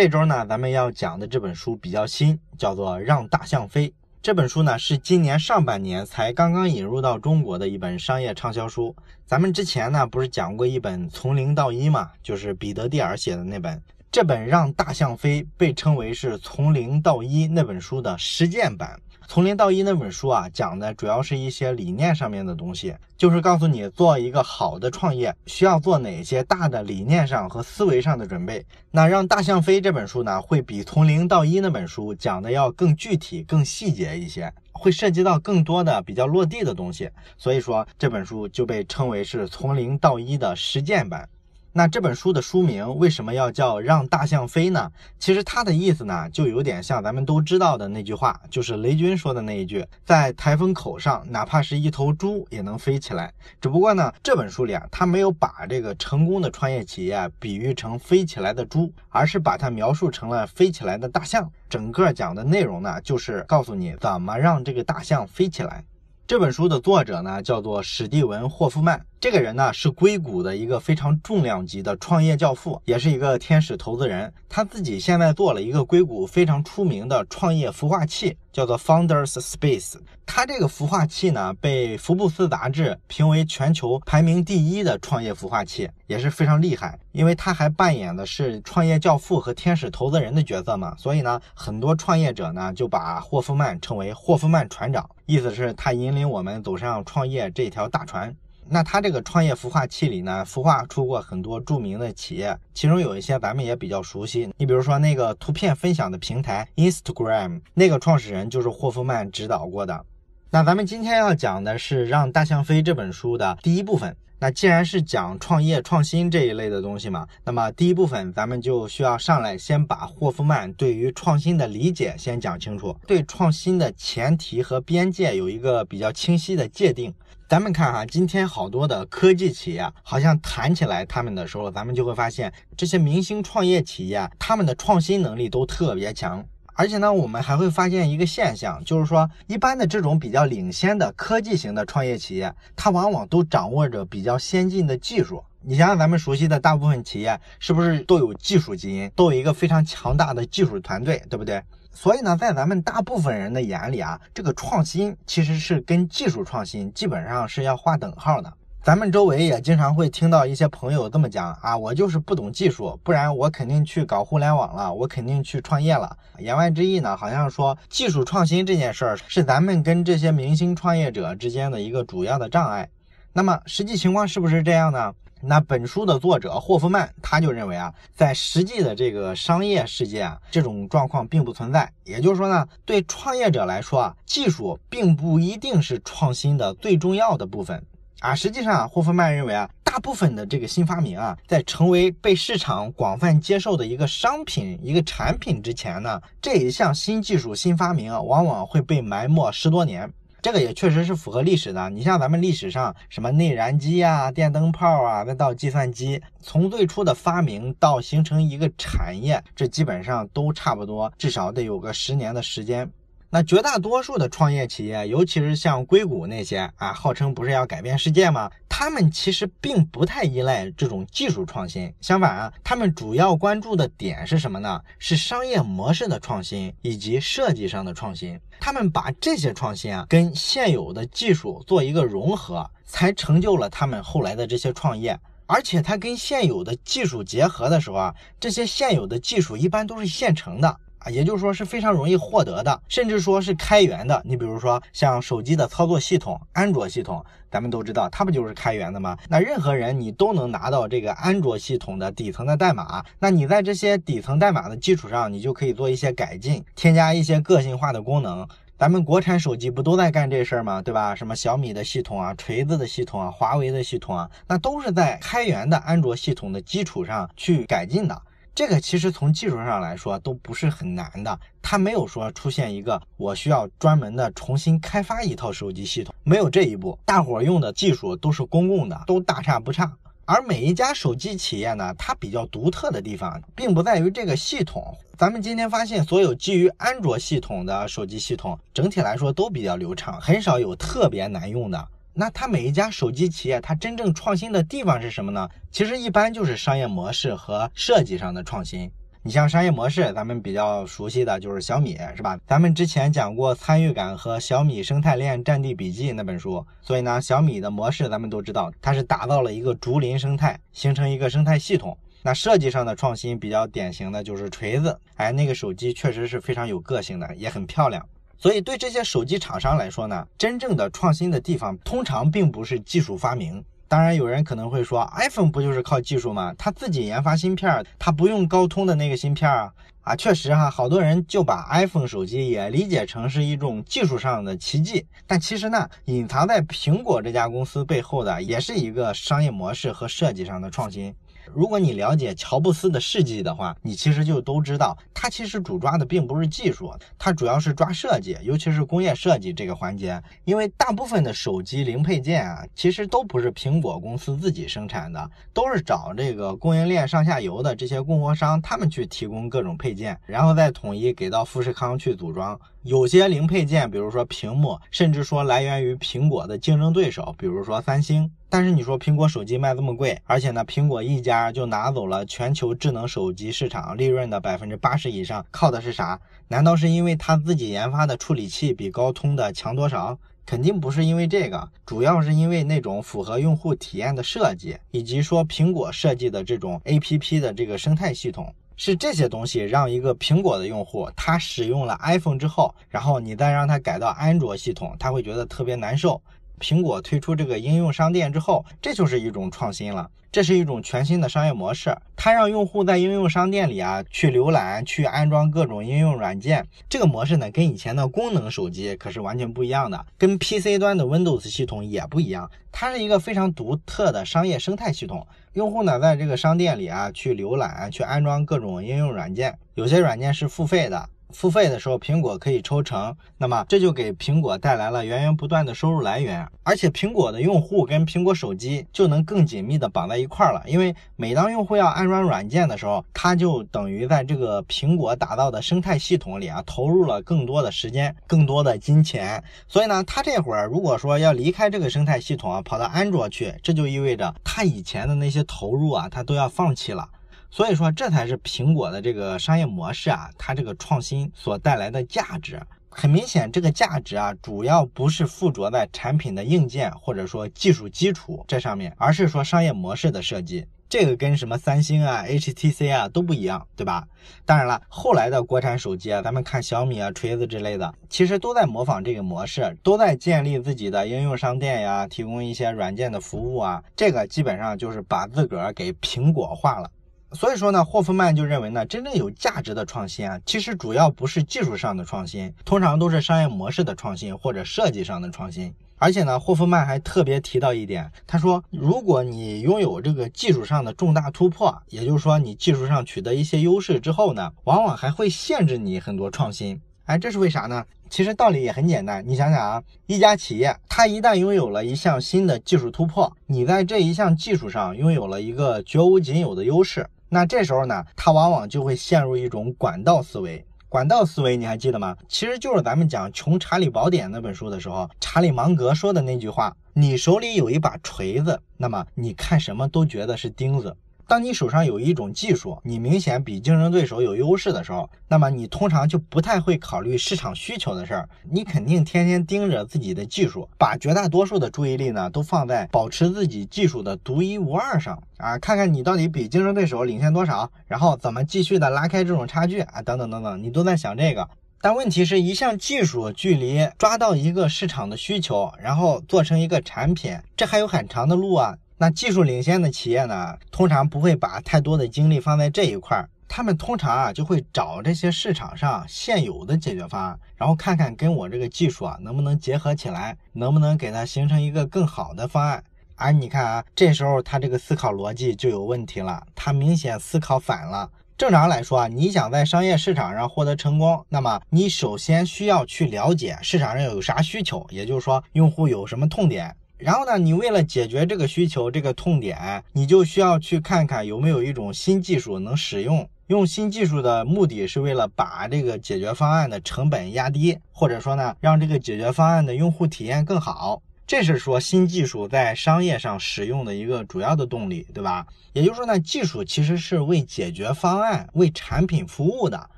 这周呢，咱们要讲的这本书比较新，叫做《让大象飞》。这本书呢，是今年上半年才刚刚引入到中国的一本商业畅销书。咱们之前呢，不是讲过一本《从零到一》嘛，就是彼得蒂尔写的那本。这本《让大象飞》被称为是《从零到一》那本书的实践版。从零到一那本书啊，讲的主要是一些理念上面的东西，就是告诉你做一个好的创业需要做哪些大的理念上和思维上的准备。那让大象飞这本书呢，会比从零到一那本书讲的要更具体、更细节一些，会涉及到更多的比较落地的东西。所以说这本书就被称为是从零到一的实践版。那这本书的书名为什么要叫《让大象飞》呢？其实它的意思呢，就有点像咱们都知道的那句话，就是雷军说的那一句：“在台风口上，哪怕是一头猪也能飞起来。”只不过呢，这本书里啊，他没有把这个成功的创业企业比喻成飞起来的猪，而是把它描述成了飞起来的大象。整个讲的内容呢，就是告诉你怎么让这个大象飞起来。这本书的作者呢，叫做史蒂文·霍夫曼。这个人呢，是硅谷的一个非常重量级的创业教父，也是一个天使投资人。他自己现在做了一个硅谷非常出名的创业孵化器，叫做 Founders Space。它这个孵化器呢，被福布斯杂志评为全球排名第一的创业孵化器，也是非常厉害。因为他还扮演的是创业教父和天使投资人的角色嘛，所以呢，很多创业者呢就把霍夫曼称为霍夫曼船长，意思是他引领我们走上创业这条大船。那他这个创业孵化器里呢，孵化出过很多著名的企业，其中有一些咱们也比较熟悉。你比如说那个图片分享的平台 Instagram，那个创始人就是霍夫曼指导过的。那咱们今天要讲的是《让大象飞》这本书的第一部分。那既然是讲创业创新这一类的东西嘛，那么第一部分咱们就需要上来先把霍夫曼对于创新的理解先讲清楚，对创新的前提和边界有一个比较清晰的界定。咱们看哈，今天好多的科技企业，好像谈起来他们的时候，咱们就会发现这些明星创业企业，他们的创新能力都特别强。而且呢，我们还会发现一个现象，就是说，一般的这种比较领先的科技型的创业企业，它往往都掌握着比较先进的技术。你想想，咱们熟悉的大部分企业，是不是都有技术基因，都有一个非常强大的技术团队，对不对？所以呢，在咱们大部分人的眼里啊，这个创新其实是跟技术创新基本上是要划等号的。咱们周围也经常会听到一些朋友这么讲啊，我就是不懂技术，不然我肯定去搞互联网了，我肯定去创业了。言外之意呢，好像说技术创新这件事儿是咱们跟这些明星创业者之间的一个主要的障碍。那么实际情况是不是这样呢？那本书的作者霍夫曼他就认为啊，在实际的这个商业世界啊，这种状况并不存在。也就是说呢，对创业者来说啊，技术并不一定是创新的最重要的部分。啊，实际上啊，霍夫曼认为啊，大部分的这个新发明啊，在成为被市场广泛接受的一个商品、一个产品之前呢，这一项新技术、新发明啊，往往会被埋没十多年。这个也确实是符合历史的。你像咱们历史上什么内燃机啊、电灯泡啊，再到计算机，从最初的发明到形成一个产业，这基本上都差不多，至少得有个十年的时间。那绝大多数的创业企业，尤其是像硅谷那些啊，号称不是要改变世界吗？他们其实并不太依赖这种技术创新，相反啊，他们主要关注的点是什么呢？是商业模式的创新以及设计上的创新。他们把这些创新啊，跟现有的技术做一个融合，才成就了他们后来的这些创业。而且，它跟现有的技术结合的时候啊，这些现有的技术一般都是现成的。啊，也就是说是非常容易获得的，甚至说是开源的。你比如说像手机的操作系统，安卓系统，咱们都知道它不就是开源的吗？那任何人你都能拿到这个安卓系统的底层的代码。那你在这些底层代码的基础上，你就可以做一些改进，添加一些个性化的功能。咱们国产手机不都在干这事儿吗？对吧？什么小米的系统啊，锤子的系统啊，华为的系统啊，那都是在开源的安卓系统的基础上去改进的。这个其实从技术上来说都不是很难的，它没有说出现一个我需要专门的重新开发一套手机系统，没有这一步，大伙用的技术都是公共的，都大差不差。而每一家手机企业呢，它比较独特的地方，并不在于这个系统。咱们今天发现，所有基于安卓系统的手机系统，整体来说都比较流畅，很少有特别难用的。那它每一家手机企业，它真正创新的地方是什么呢？其实一般就是商业模式和设计上的创新。你像商业模式，咱们比较熟悉的就是小米，是吧？咱们之前讲过参与感和小米生态链战地笔记那本书，所以呢，小米的模式咱们都知道，它是打造了一个竹林生态，形成一个生态系统。那设计上的创新比较典型的就是锤子，哎，那个手机确实是非常有个性的，也很漂亮。所以对这些手机厂商来说呢，真正的创新的地方通常并不是技术发明。当然，有人可能会说，iPhone 不就是靠技术吗？他自己研发芯片，他不用高通的那个芯片啊。啊，确实哈，好多人就把 iPhone 手机也理解成是一种技术上的奇迹。但其实呢，隐藏在苹果这家公司背后的，也是一个商业模式和设计上的创新。如果你了解乔布斯的事迹的话，你其实就都知道，他其实主抓的并不是技术，他主要是抓设计，尤其是工业设计这个环节。因为大部分的手机零配件啊，其实都不是苹果公司自己生产的，都是找这个供应链上下游的这些供货商，他们去提供各种配件，然后再统一给到富士康去组装。有些零配件，比如说屏幕，甚至说来源于苹果的竞争对手，比如说三星。但是你说苹果手机卖这么贵，而且呢，苹果一家就拿走了全球智能手机市场利润的百分之八十以上，靠的是啥？难道是因为他自己研发的处理器比高通的强多少？肯定不是因为这个，主要是因为那种符合用户体验的设计，以及说苹果设计的这种 APP 的这个生态系统。是这些东西让一个苹果的用户，他使用了 iPhone 之后，然后你再让他改到安卓系统，他会觉得特别难受。苹果推出这个应用商店之后，这就是一种创新了。这是一种全新的商业模式，它让用户在应用商店里啊去浏览、去安装各种应用软件。这个模式呢，跟以前的功能手机可是完全不一样的，跟 PC 端的 Windows 系统也不一样。它是一个非常独特的商业生态系统。用户呢，在这个商店里啊去浏览、去安装各种应用软件，有些软件是付费的。付费的时候，苹果可以抽成，那么这就给苹果带来了源源不断的收入来源，而且苹果的用户跟苹果手机就能更紧密的绑在一块儿了。因为每当用户要安装软件的时候，他就等于在这个苹果打造的生态系统里啊，投入了更多的时间、更多的金钱。所以呢，他这会儿如果说要离开这个生态系统啊，跑到安卓去，这就意味着他以前的那些投入啊，他都要放弃了。所以说，这才是苹果的这个商业模式啊，它这个创新所带来的价值。很明显，这个价值啊，主要不是附着在产品的硬件或者说技术基础这上面，而是说商业模式的设计。这个跟什么三星啊、HTC 啊都不一样，对吧？当然了，后来的国产手机啊，咱们看小米啊、锤子之类的，其实都在模仿这个模式，都在建立自己的应用商店呀，提供一些软件的服务啊。这个基本上就是把自个儿给苹果化了。所以说呢，霍夫曼就认为呢，真正有价值的创新啊，其实主要不是技术上的创新，通常都是商业模式的创新或者设计上的创新。而且呢，霍夫曼还特别提到一点，他说，如果你拥有这个技术上的重大突破，也就是说你技术上取得一些优势之后呢，往往还会限制你很多创新。哎，这是为啥呢？其实道理也很简单，你想想啊，一家企业它一旦拥有了一项新的技术突破，你在这一项技术上拥有了一个绝无仅有的优势。那这时候呢，他往往就会陷入一种管道思维。管道思维你还记得吗？其实就是咱们讲《穷查理宝典》那本书的时候，查理芒格说的那句话：“你手里有一把锤子，那么你看什么都觉得是钉子。”当你手上有一种技术，你明显比竞争对手有优势的时候，那么你通常就不太会考虑市场需求的事儿，你肯定天天盯着自己的技术，把绝大多数的注意力呢都放在保持自己技术的独一无二上啊，看看你到底比竞争对手领先多少，然后怎么继续的拉开这种差距啊，等等等等，你都在想这个。但问题是一项技术距离抓到一个市场的需求，然后做成一个产品，这还有很长的路啊。那技术领先的企业呢，通常不会把太多的精力放在这一块儿，他们通常啊就会找这些市场上现有的解决方案，然后看看跟我这个技术啊能不能结合起来，能不能给它形成一个更好的方案。而你看啊，这时候他这个思考逻辑就有问题了，他明显思考反了。正常来说啊，你想在商业市场上获得成功，那么你首先需要去了解市场上有啥需求，也就是说用户有什么痛点。然后呢，你为了解决这个需求、这个痛点，你就需要去看看有没有一种新技术能使用。用新技术的目的是为了把这个解决方案的成本压低，或者说呢，让这个解决方案的用户体验更好。这是说新技术在商业上使用的一个主要的动力，对吧？也就是说呢，技术其实是为解决方案、为产品服务的，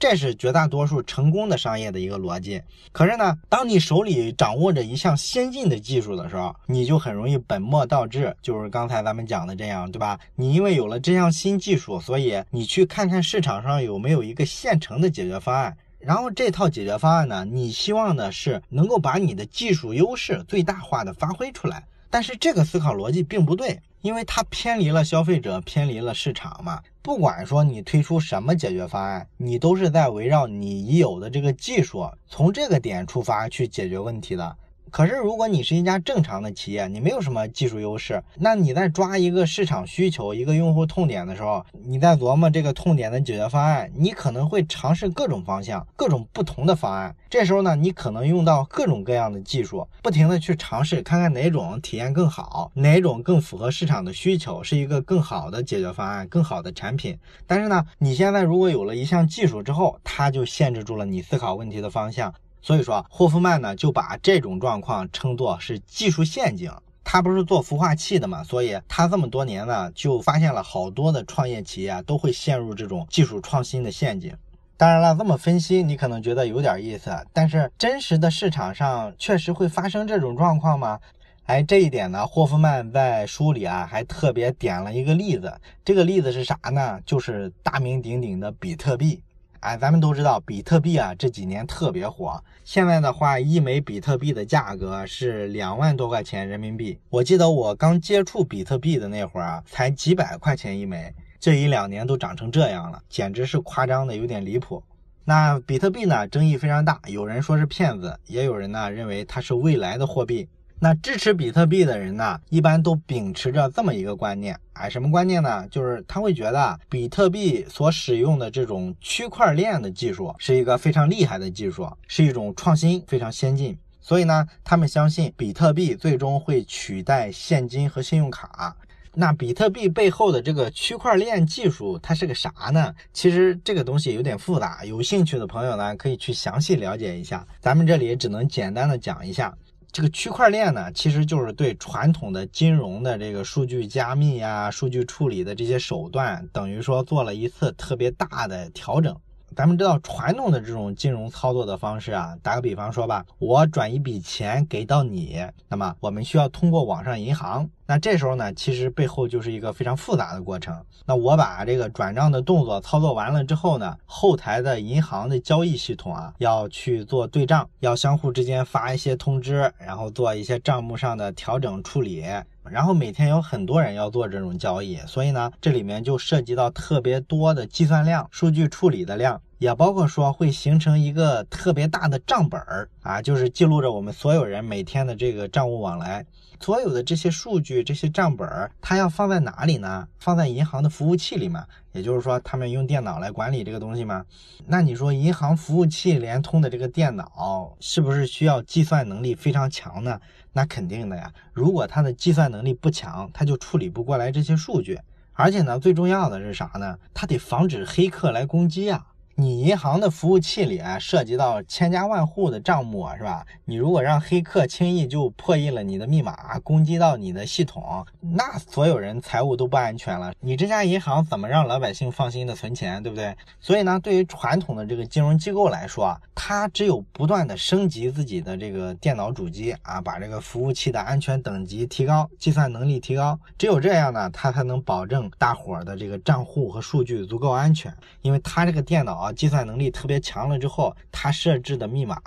这是绝大多数成功的商业的一个逻辑。可是呢，当你手里掌握着一项先进的技术的时候，你就很容易本末倒置，就是刚才咱们讲的这样，对吧？你因为有了这项新技术，所以你去看看市场上有没有一个现成的解决方案。然后这套解决方案呢，你希望的是能够把你的技术优势最大化的发挥出来。但是这个思考逻辑并不对，因为它偏离了消费者，偏离了市场嘛。不管说你推出什么解决方案，你都是在围绕你已有的这个技术，从这个点出发去解决问题的。可是，如果你是一家正常的企业，你没有什么技术优势，那你在抓一个市场需求、一个用户痛点的时候，你在琢磨这个痛点的解决方案，你可能会尝试各种方向、各种不同的方案。这时候呢，你可能用到各种各样的技术，不停的去尝试，看看哪种体验更好，哪种更符合市场的需求，是一个更好的解决方案、更好的产品。但是呢，你现在如果有了一项技术之后，它就限制住了你思考问题的方向。所以说，霍夫曼呢就把这种状况称作是技术陷阱。他不是做孵化器的嘛，所以他这么多年呢就发现了好多的创业企业都会陷入这种技术创新的陷阱。当然了，这么分析你可能觉得有点意思，但是真实的市场上确实会发生这种状况吗？哎，这一点呢，霍夫曼在书里啊还特别点了一个例子。这个例子是啥呢？就是大名鼎鼎的比特币。哎，咱们都知道比特币啊，这几年特别火。现在的话，一枚比特币的价格是两万多块钱人民币。我记得我刚接触比特币的那会儿啊，才几百块钱一枚。这一两年都涨成这样了，简直是夸张的有点离谱。那比特币呢，争议非常大，有人说是骗子，也有人呢认为它是未来的货币。那支持比特币的人呢，一般都秉持着这么一个观念，哎，什么观念呢？就是他会觉得比特币所使用的这种区块链的技术是一个非常厉害的技术，是一种创新，非常先进。所以呢，他们相信比特币最终会取代现金和信用卡。那比特币背后的这个区块链技术，它是个啥呢？其实这个东西有点复杂，有兴趣的朋友呢，可以去详细了解一下。咱们这里只能简单的讲一下。这个区块链呢，其实就是对传统的金融的这个数据加密呀、数据处理的这些手段，等于说做了一次特别大的调整。咱们知道传统的这种金融操作的方式啊，打个比方说吧，我转一笔钱给到你，那么我们需要通过网上银行。那这时候呢，其实背后就是一个非常复杂的过程。那我把这个转账的动作操作完了之后呢，后台的银行的交易系统啊，要去做对账，要相互之间发一些通知，然后做一些账目上的调整处理。然后每天有很多人要做这种交易，所以呢，这里面就涉及到特别多的计算量、数据处理的量，也包括说会形成一个特别大的账本儿啊，就是记录着我们所有人每天的这个账务往来。所有的这些数据、这些账本儿，它要放在哪里呢？放在银行的服务器里嘛。也就是说，他们用电脑来管理这个东西吗？那你说，银行服务器联通的这个电脑，是不是需要计算能力非常强呢？那肯定的呀。如果他的计算能力不强，他就处理不过来这些数据。而且呢，最重要的是啥呢？他得防止黑客来攻击呀。你银行的服务器里啊，涉及到千家万户的账目啊，是吧？你如果让黑客轻易就破译了你的密码，攻击到你的系统，那所有人财务都不安全了。你这家银行怎么让老百姓放心的存钱，对不对？所以呢，对于传统的这个金融机构来说啊，它只有不断的升级自己的这个电脑主机啊，把这个服务器的安全等级提高，计算能力提高，只有这样呢，它才能保证大伙儿的这个账户和数据足够安全，因为它这个电脑啊。计算能力特别强了之后，它设置的密码，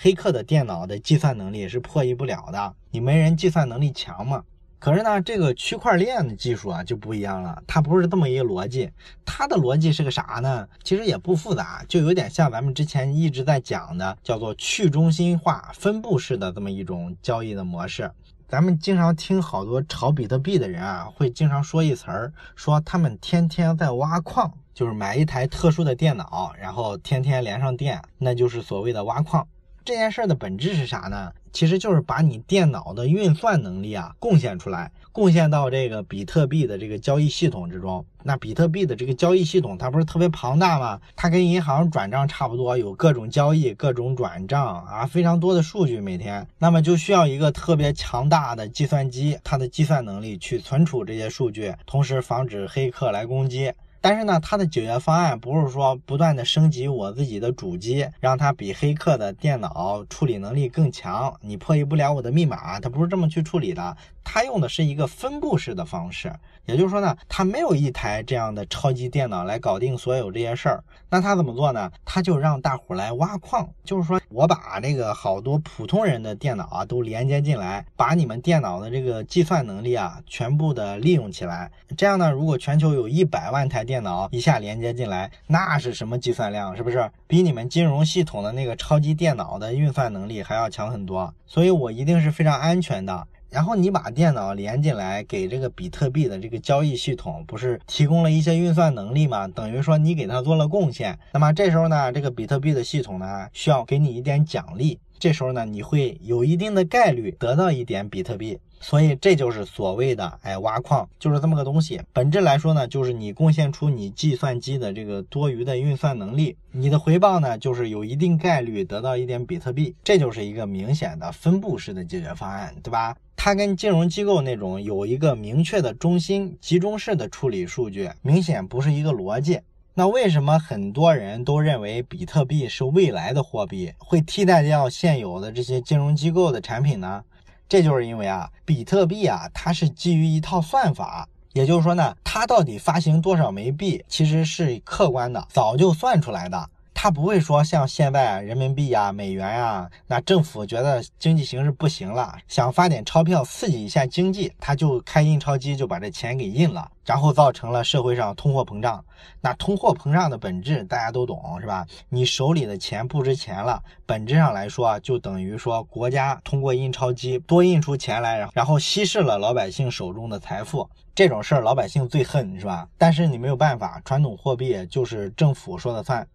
黑客的电脑的计算能力是破译不了的。你没人计算能力强嘛？可是呢，这个区块链的技术啊就不一样了，它不是这么一个逻辑，它的逻辑是个啥呢？其实也不复杂，就有点像咱们之前一直在讲的，叫做去中心化分布式的这么一种交易的模式。咱们经常听好多炒比特币的人啊，会经常说一词儿，说他们天天在挖矿。就是买一台特殊的电脑，然后天天连上电，那就是所谓的挖矿。这件事的本质是啥呢？其实就是把你电脑的运算能力啊贡献出来，贡献到这个比特币的这个交易系统之中。那比特币的这个交易系统，它不是特别庞大吗？它跟银行转账差不多，有各种交易、各种转账啊，非常多的数据每天。那么就需要一个特别强大的计算机，它的计算能力去存储这些数据，同时防止黑客来攻击。但是呢，它的解决方案不是说不断的升级我自己的主机，让它比黑客的电脑处理能力更强，你破译不了我的密码，它不是这么去处理的。它用的是一个分布式的方式，也就是说呢，它没有一台这样的超级电脑来搞定所有这些事儿。那他怎么做呢？他就让大伙来挖矿，就是说我把这个好多普通人的电脑啊都连接进来，把你们电脑的这个计算能力啊全部的利用起来。这样呢，如果全球有一百万台电脑一下连接进来，那是什么计算量？是不是比你们金融系统的那个超级电脑的运算能力还要强很多？所以我一定是非常安全的。然后你把电脑连进来，给这个比特币的这个交易系统，不是提供了一些运算能力吗？等于说你给它做了贡献。那么这时候呢，这个比特币的系统呢，需要给你一点奖励。这时候呢，你会有一定的概率得到一点比特币。所以这就是所谓的哎挖矿，就是这么个东西。本质来说呢，就是你贡献出你计算机的这个多余的运算能力，你的回报呢，就是有一定概率得到一点比特币。这就是一个明显的分布式的解决方案，对吧？它跟金融机构那种有一个明确的中心集中式的处理数据，明显不是一个逻辑。那为什么很多人都认为比特币是未来的货币，会替代掉现有的这些金融机构的产品呢？这就是因为啊，比特币啊，它是基于一套算法，也就是说呢，它到底发行多少枚币，其实是客观的，早就算出来的。它不会说像现在人民币啊、美元啊，那政府觉得经济形势不行了，想发点钞票刺激一下经济，他就开印钞机就把这钱给印了，然后造成了社会上通货膨胀。那通货膨胀的本质大家都懂是吧？你手里的钱不值钱了，本质上来说就等于说国家通过印钞机多印出钱来，然后稀释了老百姓手中的财富。这种事儿老百姓最恨是吧？但是你没有办法，传统货币就是政府说了算。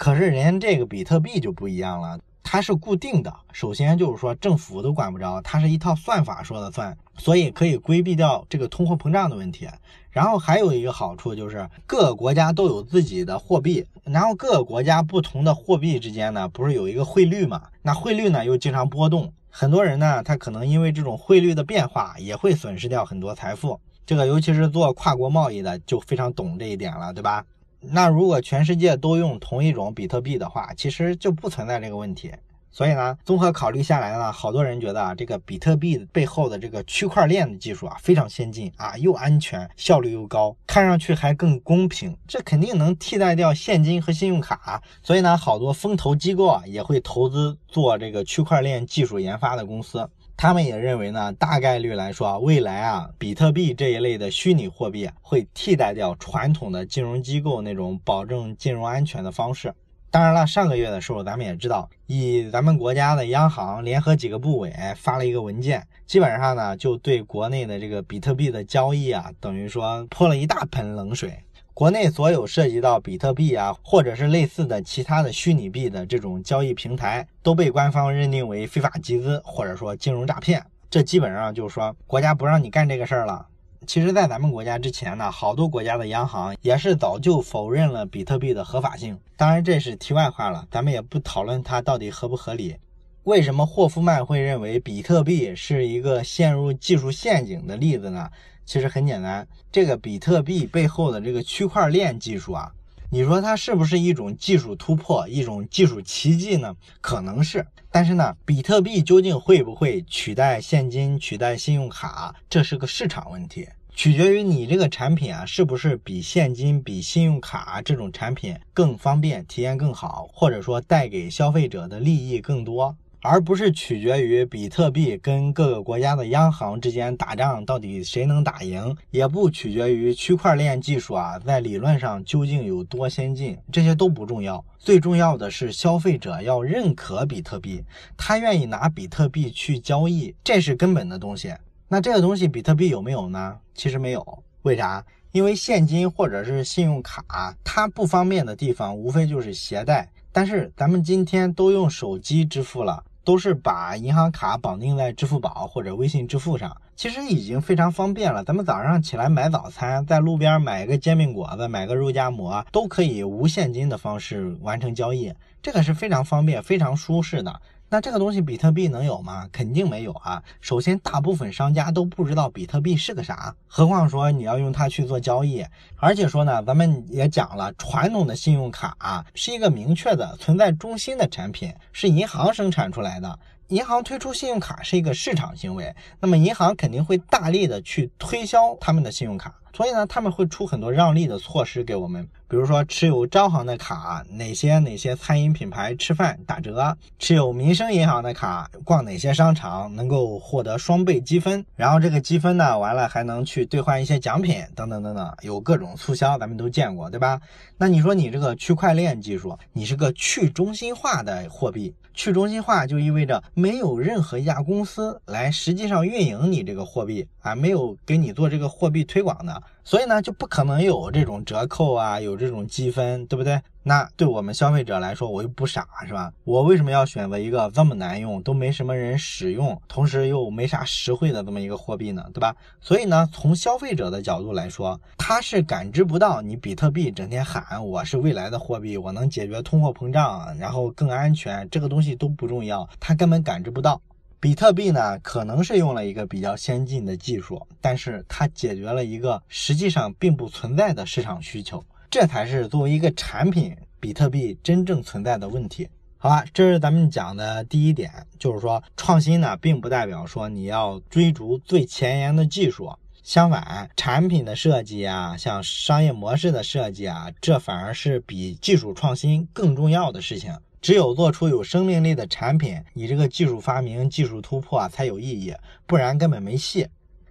可是人家这个比特币就不一样了，它是固定的。首先就是说政府都管不着，它是一套算法说了算，所以可以规避掉这个通货膨胀的问题。然后还有一个好处就是各个国家都有自己的货币，然后各个国家不同的货币之间呢，不是有一个汇率嘛？那汇率呢又经常波动，很多人呢他可能因为这种汇率的变化也会损失掉很多财富。这个尤其是做跨国贸易的就非常懂这一点了，对吧？那如果全世界都用同一种比特币的话，其实就不存在这个问题。所以呢，综合考虑下来呢，好多人觉得啊，这个比特币背后的这个区块链的技术啊非常先进啊，又安全，效率又高，看上去还更公平，这肯定能替代掉现金和信用卡。所以呢，好多风投机构啊也会投资做这个区块链技术研发的公司。他们也认为呢，大概率来说，未来啊，比特币这一类的虚拟货币会替代掉传统的金融机构那种保证金融安全的方式。当然了，上个月的时候，咱们也知道，以咱们国家的央行联合几个部委发了一个文件，基本上呢，就对国内的这个比特币的交易啊，等于说泼了一大盆冷水。国内所有涉及到比特币啊，或者是类似的其他的虚拟币的这种交易平台，都被官方认定为非法集资或者说金融诈骗。这基本上就是说国家不让你干这个事儿了。其实，在咱们国家之前呢，好多国家的央行也是早就否认了比特币的合法性。当然，这是题外话了，咱们也不讨论它到底合不合理。为什么霍夫曼会认为比特币是一个陷入技术陷阱的例子呢？其实很简单，这个比特币背后的这个区块链技术啊，你说它是不是一种技术突破，一种技术奇迹呢？可能是，但是呢，比特币究竟会不会取代现金、取代信用卡，这是个市场问题，取决于你这个产品啊，是不是比现金、比信用卡这种产品更方便、体验更好，或者说带给消费者的利益更多。而不是取决于比特币跟各个国家的央行之间打仗到底谁能打赢，也不取决于区块链技术啊在理论上究竟有多先进，这些都不重要。最重要的是消费者要认可比特币，他愿意拿比特币去交易，这是根本的东西。那这个东西比特币有没有呢？其实没有，为啥？因为现金或者是信用卡，它不方便的地方无非就是携带，但是咱们今天都用手机支付了。都是把银行卡绑定在支付宝或者微信支付上，其实已经非常方便了。咱们早上起来买早餐，在路边买一个煎饼果子，买个肉夹馍，都可以无现金的方式完成交易，这个是非常方便、非常舒适的。那这个东西比特币能有吗？肯定没有啊！首先，大部分商家都不知道比特币是个啥，何况说你要用它去做交易。而且说呢，咱们也讲了，传统的信用卡啊是一个明确的存在中心的产品，是银行生产出来的。银行推出信用卡是一个市场行为，那么银行肯定会大力的去推销他们的信用卡。所以呢，他们会出很多让利的措施给我们，比如说持有招行的卡，哪些哪些餐饮品牌吃饭打折；持有民生银行的卡，逛哪些商场能够获得双倍积分。然后这个积分呢，完了还能去兑换一些奖品，等等等等，有各种促销，咱们都见过，对吧？那你说你这个区块链技术，你是个去中心化的货币。去中心化就意味着没有任何一家公司来实际上运营你这个货币啊，没有给你做这个货币推广的。所以呢，就不可能有这种折扣啊，有这种积分，对不对？那对我们消费者来说，我又不傻，是吧？我为什么要选择一个这么难用，都没什么人使用，同时又没啥实惠的这么一个货币呢？对吧？所以呢，从消费者的角度来说，他是感知不到你比特币整天喊我是未来的货币，我能解决通货膨胀，然后更安全，这个东西都不重要，他根本感知不到。比特币呢，可能是用了一个比较先进的技术，但是它解决了一个实际上并不存在的市场需求，这才是作为一个产品，比特币真正存在的问题。好吧，这是咱们讲的第一点，就是说创新呢，并不代表说你要追逐最前沿的技术，相反，产品的设计啊，像商业模式的设计啊，这反而是比技术创新更重要的事情。只有做出有生命力的产品，你这个技术发明、技术突破啊才有意义，不然根本没戏。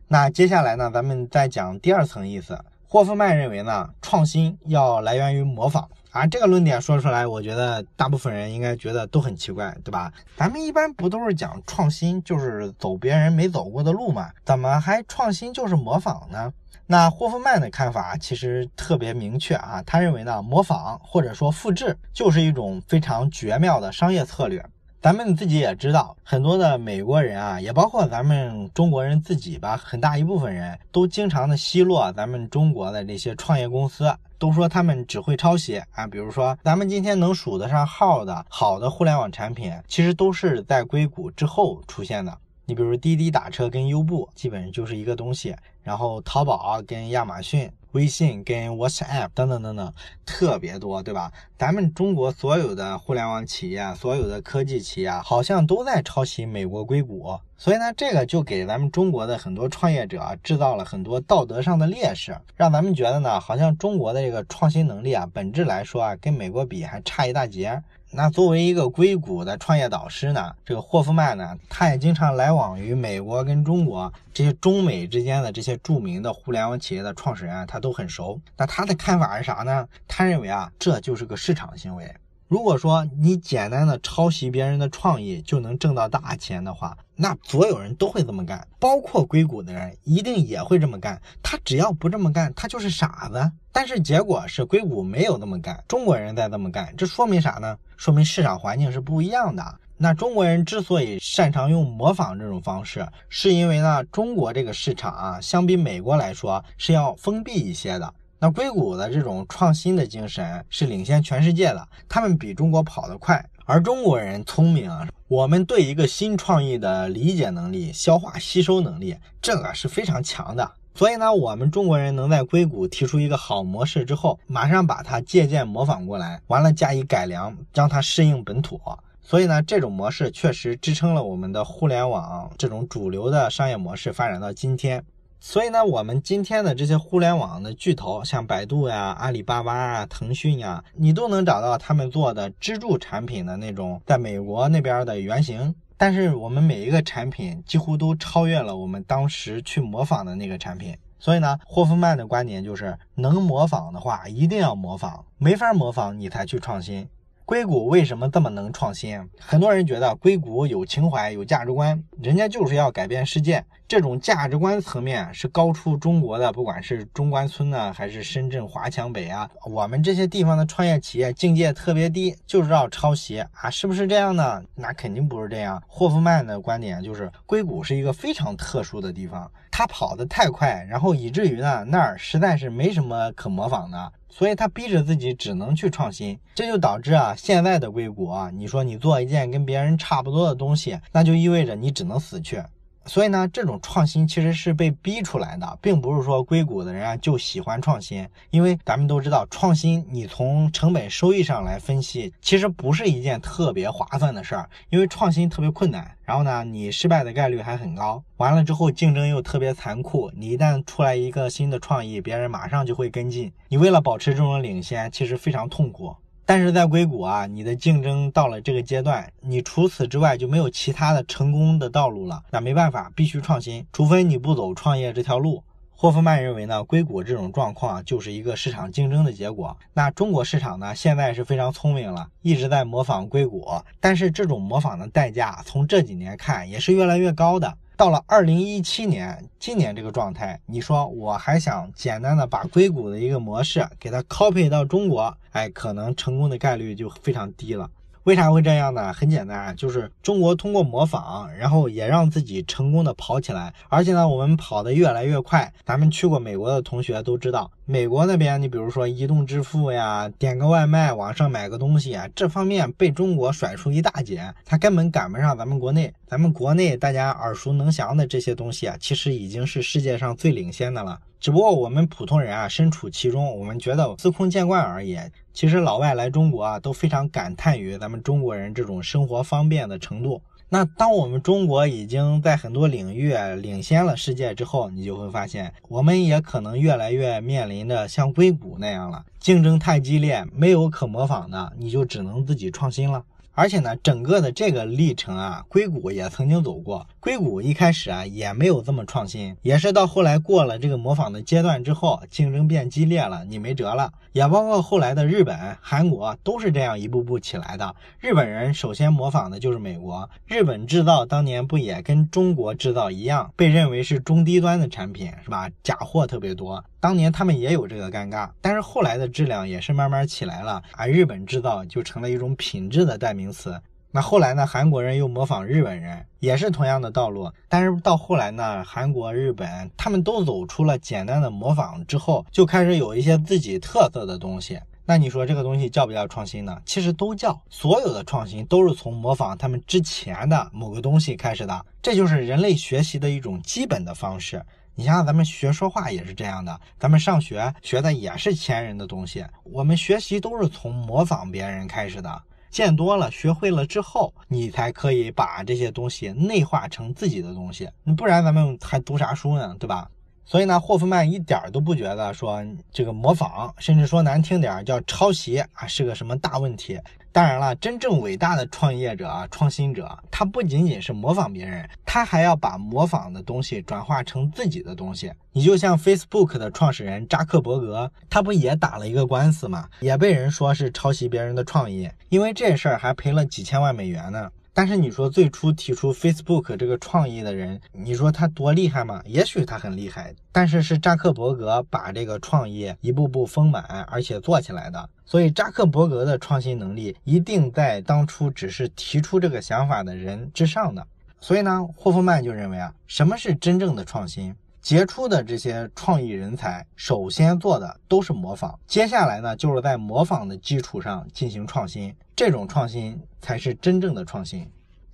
那接下来呢，咱们再讲第二层意思。霍夫曼认为呢，创新要来源于模仿啊。这个论点说出来，我觉得大部分人应该觉得都很奇怪，对吧？咱们一般不都是讲创新就是走别人没走过的路嘛？怎么还创新就是模仿呢？那霍夫曼的看法其实特别明确啊，他认为呢，模仿或者说复制就是一种非常绝妙的商业策略。咱们自己也知道，很多的美国人啊，也包括咱们中国人自己吧，很大一部分人都经常的奚落咱们中国的这些创业公司，都说他们只会抄袭啊。比如说，咱们今天能数得上号的好的互联网产品，其实都是在硅谷之后出现的。你比如滴滴打车跟优步，基本上就是一个东西。然后淘宝跟亚马逊、微信跟 WhatsApp 等等等等，特别多，对吧？咱们中国所有的互联网企业、所有的科技企业，好像都在抄袭美国硅谷。所以呢，这个就给咱们中国的很多创业者制造了很多道德上的劣势，让咱们觉得呢，好像中国的这个创新能力啊，本质来说啊，跟美国比还差一大截。那作为一个硅谷的创业导师呢，这个霍夫曼呢，他也经常来往于美国跟中国这些中美之间的这些著名的互联网企业的创始人，他都很熟。那他的看法是啥呢？他认为啊，这就是个市场行为。如果说你简单的抄袭别人的创意就能挣到大钱的话，那所有人都会这么干，包括硅谷的人一定也会这么干。他只要不这么干，他就是傻子。但是结果是硅谷没有这么干，中国人在这么干，这说明啥呢？说明市场环境是不一样的。那中国人之所以擅长用模仿这种方式，是因为呢，中国这个市场啊，相比美国来说是要封闭一些的。那硅谷的这种创新的精神是领先全世界的，他们比中国跑得快，而中国人聪明啊，我们对一个新创意的理解能力、消化吸收能力，这个是非常强的。所以呢，我们中国人能在硅谷提出一个好模式之后，马上把它借鉴模仿过来，完了加以改良，让它适应本土。所以呢，这种模式确实支撑了我们的互联网这种主流的商业模式发展到今天。所以呢，我们今天的这些互联网的巨头，像百度呀、阿里巴巴啊、腾讯呀，你都能找到他们做的支柱产品的那种在美国那边的原型。但是我们每一个产品几乎都超越了我们当时去模仿的那个产品。所以呢，霍夫曼的观点就是，能模仿的话一定要模仿，没法模仿你才去创新。硅谷为什么这么能创新？很多人觉得硅谷有情怀、有价值观，人家就是要改变世界。这种价值观层面是高出中国的，不管是中关村呢，还是深圳华强北啊，我们这些地方的创业企业境界特别低，就知道抄袭啊，是不是这样呢？那肯定不是这样。霍夫曼的观点就是，硅谷是一个非常特殊的地方，他跑得太快，然后以至于呢，那儿实在是没什么可模仿的，所以他逼着自己只能去创新，这就导致啊，现在的硅谷啊，你说你做一件跟别人差不多的东西，那就意味着你只能死去。所以呢，这种创新其实是被逼出来的，并不是说硅谷的人啊就喜欢创新。因为咱们都知道，创新你从成本收益上来分析，其实不是一件特别划算的事儿。因为创新特别困难，然后呢，你失败的概率还很高。完了之后，竞争又特别残酷，你一旦出来一个新的创意，别人马上就会跟进。你为了保持这种领先，其实非常痛苦。但是在硅谷啊，你的竞争到了这个阶段，你除此之外就没有其他的成功的道路了。那没办法，必须创新，除非你不走创业这条路。霍夫曼认为呢，硅谷这种状况就是一个市场竞争的结果。那中国市场呢，现在是非常聪明了，一直在模仿硅谷，但是这种模仿的代价，从这几年看也是越来越高的。到了二零一七年，今年这个状态，你说我还想简单的把硅谷的一个模式给它 copy 到中国，哎，可能成功的概率就非常低了。为啥会这样呢？很简单，就是中国通过模仿，然后也让自己成功的跑起来，而且呢，我们跑的越来越快。咱们去过美国的同学都知道，美国那边，你比如说移动支付呀，点个外卖，网上买个东西啊，这方面被中国甩出一大截，他根本赶不上咱们国内。咱们国内大家耳熟能详的这些东西啊，其实已经是世界上最领先的了。只不过我们普通人啊，身处其中，我们觉得司空见惯而已。其实老外来中国啊，都非常感叹于咱们中国人这种生活方便的程度。那当我们中国已经在很多领域领先了世界之后，你就会发现，我们也可能越来越面临着像硅谷那样了，竞争太激烈，没有可模仿的，你就只能自己创新了。而且呢，整个的这个历程啊，硅谷也曾经走过。硅谷一开始啊，也没有这么创新，也是到后来过了这个模仿的阶段之后，竞争变激烈了，你没辙了。也包括后来的日本、韩国都是这样一步步起来的。日本人首先模仿的就是美国，日本制造当年不也跟中国制造一样，被认为是中低端的产品，是吧？假货特别多，当年他们也有这个尴尬。但是后来的质量也是慢慢起来了，而日本制造就成了一种品质的代名词。那后来呢？韩国人又模仿日本人，也是同样的道路。但是到后来呢，韩国、日本他们都走出了简单的模仿之后，就开始有一些自己特色的东西。那你说这个东西叫不叫创新呢？其实都叫。所有的创新都是从模仿他们之前的某个东西开始的，这就是人类学习的一种基本的方式。你像咱们学说话也是这样的，咱们上学学的也是前人的东西，我们学习都是从模仿别人开始的。见多了，学会了之后，你才可以把这些东西内化成自己的东西。你不然咱们还读啥书呢？对吧？所以呢，霍夫曼一点都不觉得说这个模仿，甚至说难听点叫抄袭啊，是个什么大问题。当然了，真正伟大的创业者啊，创新者，他不仅仅是模仿别人，他还要把模仿的东西转化成自己的东西。你就像 Facebook 的创始人扎克伯格，他不也打了一个官司吗？也被人说是抄袭别人的创意，因为这事儿还赔了几千万美元呢。但是你说最初提出 Facebook 这个创意的人，你说他多厉害吗？也许他很厉害，但是是扎克伯格把这个创意一步步丰满，而且做起来的。所以扎克伯格的创新能力一定在当初只是提出这个想法的人之上的。所以呢，霍夫曼就认为啊，什么是真正的创新？杰出的这些创意人才，首先做的都是模仿，接下来呢，就是在模仿的基础上进行创新，这种创新才是真正的创新。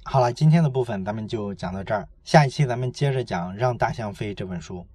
好了，今天的部分咱们就讲到这儿，下一期咱们接着讲《让大象飞》这本书。